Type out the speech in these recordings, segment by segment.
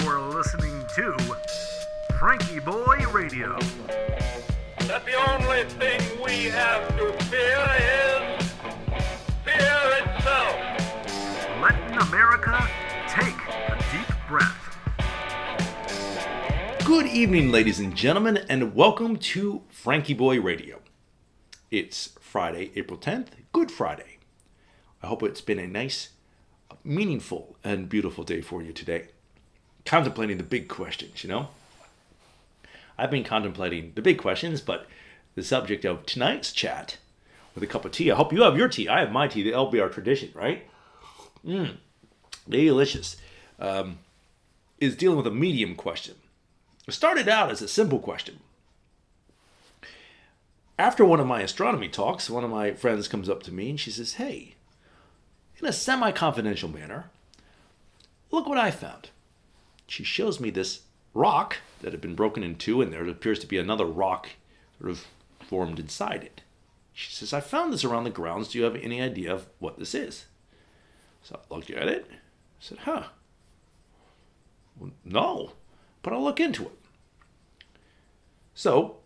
You're listening to FrankieBoi Radio. that the only thing we have to fear is fear itself. Letting America take a deep breath. Good evening, ladies and gentlemen, and welcome to FrankieBoi Radio. It's Friday, April 10th, Good Friday. I hope it's been a nice, meaningful, and beautiful day for you today. Contemplating the big questions, you know? I've been contemplating the big questions, but the subject of tonight's chat with a cup of tea, I hope you have your tea. I have my tea, the LBR tradition, right? Mmm, delicious. Um, is dealing with a medium question. It started out as a simple question. After one of my astronomy talks, one of my friends comes up to me and she says, Hey, in a semi confidential manner, look what I found. She shows me this rock that had been broken in two, and there appears to be another rock sort of formed inside it. She says, I found this around the grounds. Do you have any idea of what this is? So I looked at it. I said, Huh. Well, no, but I'll look into it. So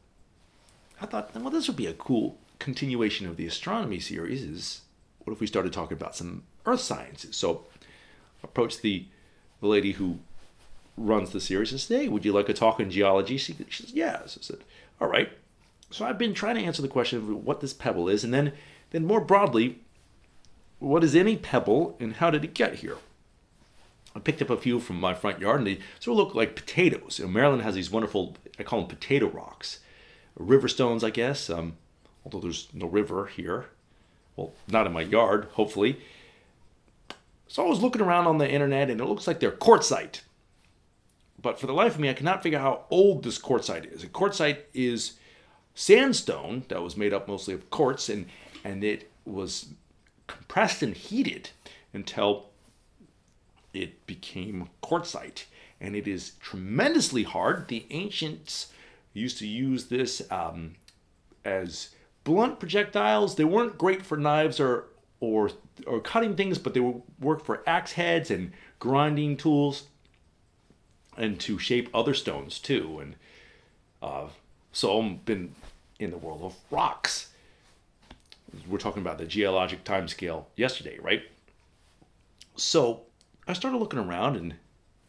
I thought, well, this would be a cool continuation of the astronomy series. Is what if we started talking about some earth sciences? So I approached the, the lady who runs the series and said, hey, would you like a talk in geology? She, she says, yes. I said, all right. So I've been trying to answer the question of what this pebble is, and then, then more broadly, what is any pebble and how did it get here? I picked up a few from my front yard, and they sort of look like potatoes. You know, Maryland has these wonderful, I call them potato rocks, river stones, I guess. Um, although there's no river here, well, not in my yard, hopefully. So I was looking around on the internet, and it looks like they're quartzite. But for the life of me, I cannot figure out how old this quartzite is. Quartzite is sandstone that was made up mostly of quartz, and and it was compressed and heated until it became quartzite. And it is tremendously hard. The ancients used to use this um, as blunt projectiles. They weren't great for knives or or or cutting things, but they would work for axe heads and grinding tools, and to shape other stones too. And uh, so I've been in the world of rocks. We're talking about the geologic time scale yesterday, right? So I started looking around and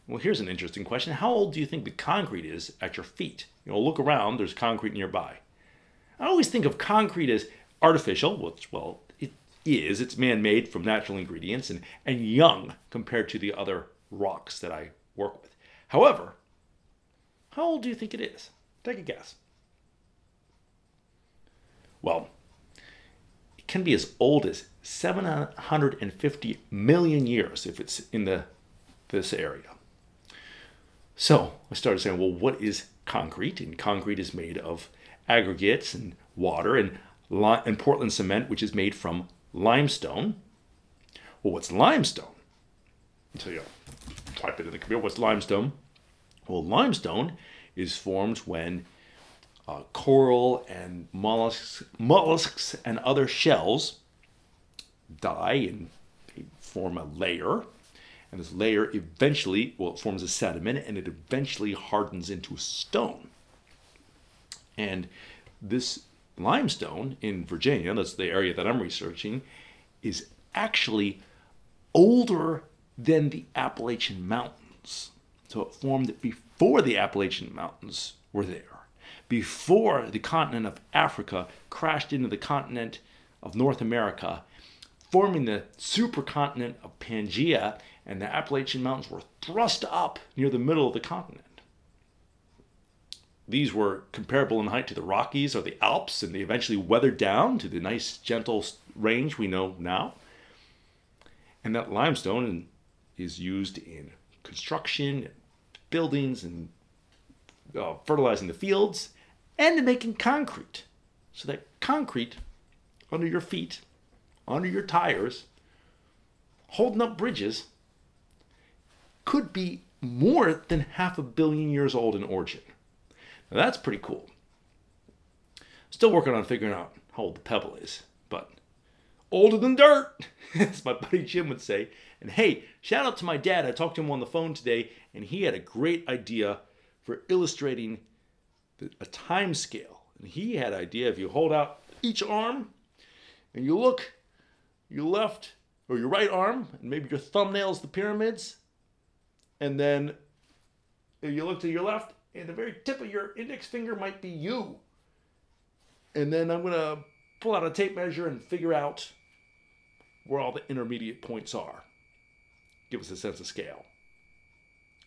well, here's an interesting question. How old do you think the concrete is at your feet? You know, look around, there's concrete nearby. I always think of concrete as artificial, which, well, it is. It's man made from natural ingredients and, and young compared to the other rocks that I. However, how old do you think it is? Take a guess. Well, it can be as old as 750 million years if it's in the this area. So I started saying, well, what is concrete? And concrete is made of aggregates and water and, li- and Portland cement, which is made from limestone. Well, what's limestone? So you type it in the computer. What's limestone? Well, limestone is formed when uh, coral and mollusks, mollusks and other shells die and they form a layer. And this layer eventually, well, it forms a sediment and it eventually hardens into a stone. And this limestone in Virginia, that's the area that I'm researching, is actually older than the Appalachian Mountains. So it formed before the Appalachian Mountains were there, before the continent of Africa crashed into the continent of North America, forming the supercontinent of Pangaea, and the Appalachian Mountains were thrust up near the middle of the continent. These were comparable in height to the Rockies or the Alps, and they eventually weathered down to the nice, gentle range we know now. And that limestone is used in construction, buildings, and uh, fertilizing the fields, and in making concrete. So that concrete under your feet, under your tires, holding up bridges, could be more than half a billion years old in origin. Now that's pretty cool. Still working on figuring out how old the pebble is, older than dirt, as my buddy Jim would say. And hey, shout out to my dad. I talked to him on the phone today, and he had a great idea for illustrating the, a time scale. And he had an idea if you hold out each arm and you look your left or your right arm, and maybe your thumbnails the pyramids, and then you look to your left, and the very tip of your index finger might be you. And then I'm gonna pull out a tape measure and figure out where all the intermediate points are. Give us a sense of scale.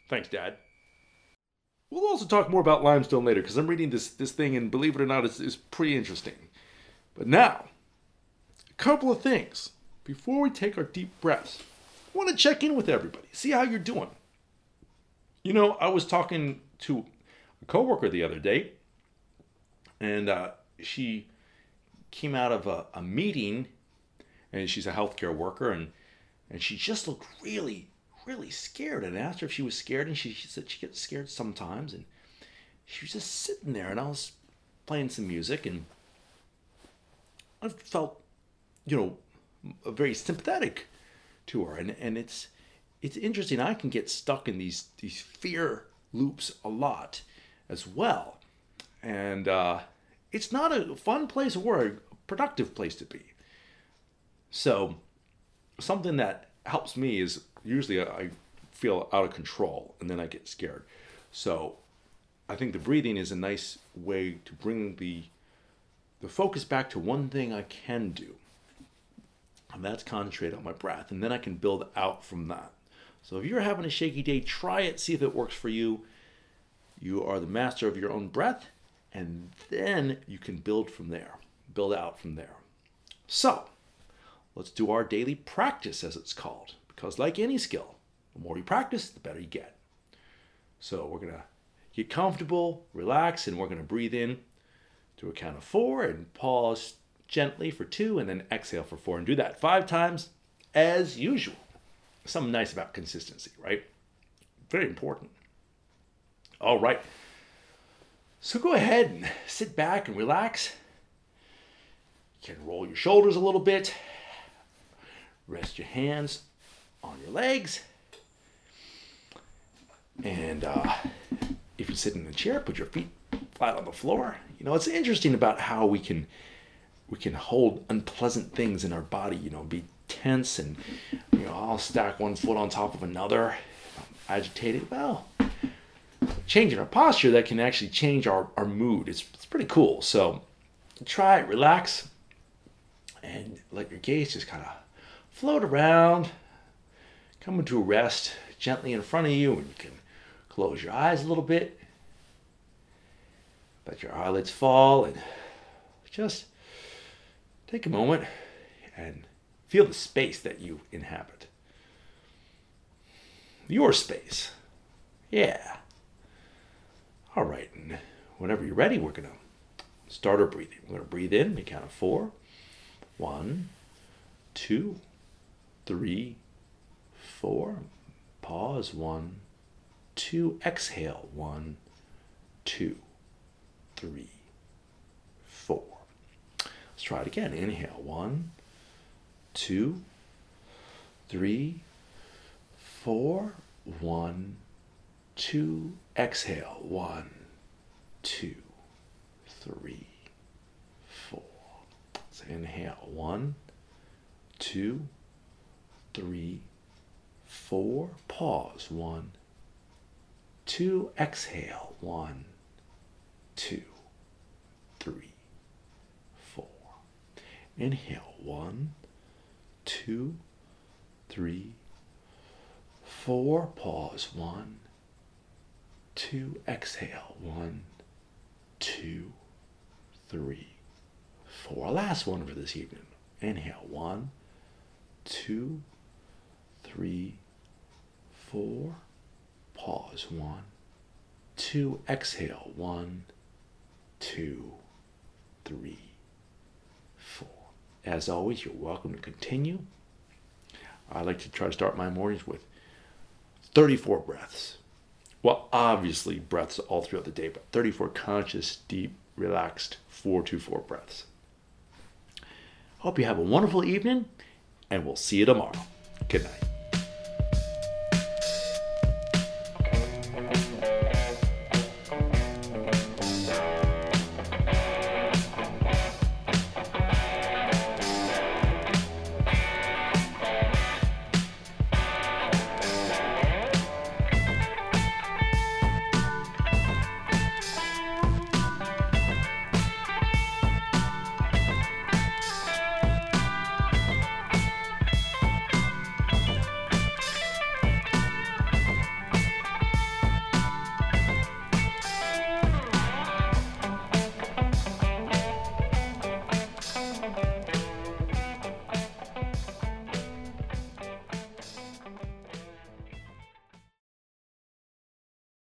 Thanks, Dad. We'll also talk more about limestone later because I'm reading this, this thing, and believe it or not, it's, it's pretty interesting. But now, a couple of things before we take our deep breaths. I want to check in with everybody, see how you're doing. You know, I was talking to a coworker the other day, and uh, she came out of a, a meeting, and she's a healthcare worker, and and she just looked really, really scared. And I asked her if she was scared, and she, she said she gets scared sometimes, and she was just sitting there, and I was playing some music, and I felt, you know, very sympathetic to her, and and it's it's interesting. I can get stuck in these these fear loops a lot as well, and uh, it's not a fun place or a productive place to be. So, something that helps me is usually I feel out of control and then I get scared. So, I think the breathing is a nice way to bring the the focus back to one thing I can do. And that's concentrate on my breath. And then I can build out from that. So if you're having a shaky day, try it, see if it works for you. You are the master of your own breath, and then you can build from there, build out from there. So let's do our daily practice, as it's called, because like any skill, the more you practice, the better you get. So we're going to get comfortable, relax, and we're going to breathe in to a count of four and pause gently for two, and then exhale for four. And do that five times as usual. Something nice about consistency, right? Very important. All right. So go ahead and sit back and relax. You can roll your shoulders a little bit. Rest your hands on your legs. And uh, if you sit in a chair, put your feet flat on the floor. You know, it's interesting about how we can we can hold unpleasant things in our body, you know, be tense and you know, I'll stack one foot on top of another, agitated. Well, changing our posture that can actually change our, our mood. It's, it's pretty cool. So try it, relax, and let your gaze just kind of float around, come into a rest gently in front of you, and you can close your eyes a little bit. Let your eyelids fall and just Take a moment and feel the space that you inhabit. Your space. Yeah. All right. And whenever you're ready, we're going to start our breathing. We're going to breathe in, we count of four. One, two, three, four. Pause. One, two. Exhale. One, two, three, four. Let's try it again. Inhale. One, two, three, four. One, two. Exhale. One, two, three, four. Let's inhale. One, two, three, four. Pause. One, two. Exhale. One, two, three, four. Inhale. One, two, three, four. Pause. One, two. Exhale. One, two, three, four. Last one for this evening. Inhale. One, two, three, four. Pause. One, two. Exhale. One, two, three, four. as always, you're welcome to continue. I like to try to start my mornings with 34 breaths. Well, obviously, breaths all throughout the day, but 34 conscious, deep, relaxed 4 to 4 breaths. Hope you have a wonderful evening, and we'll see you tomorrow. Good night.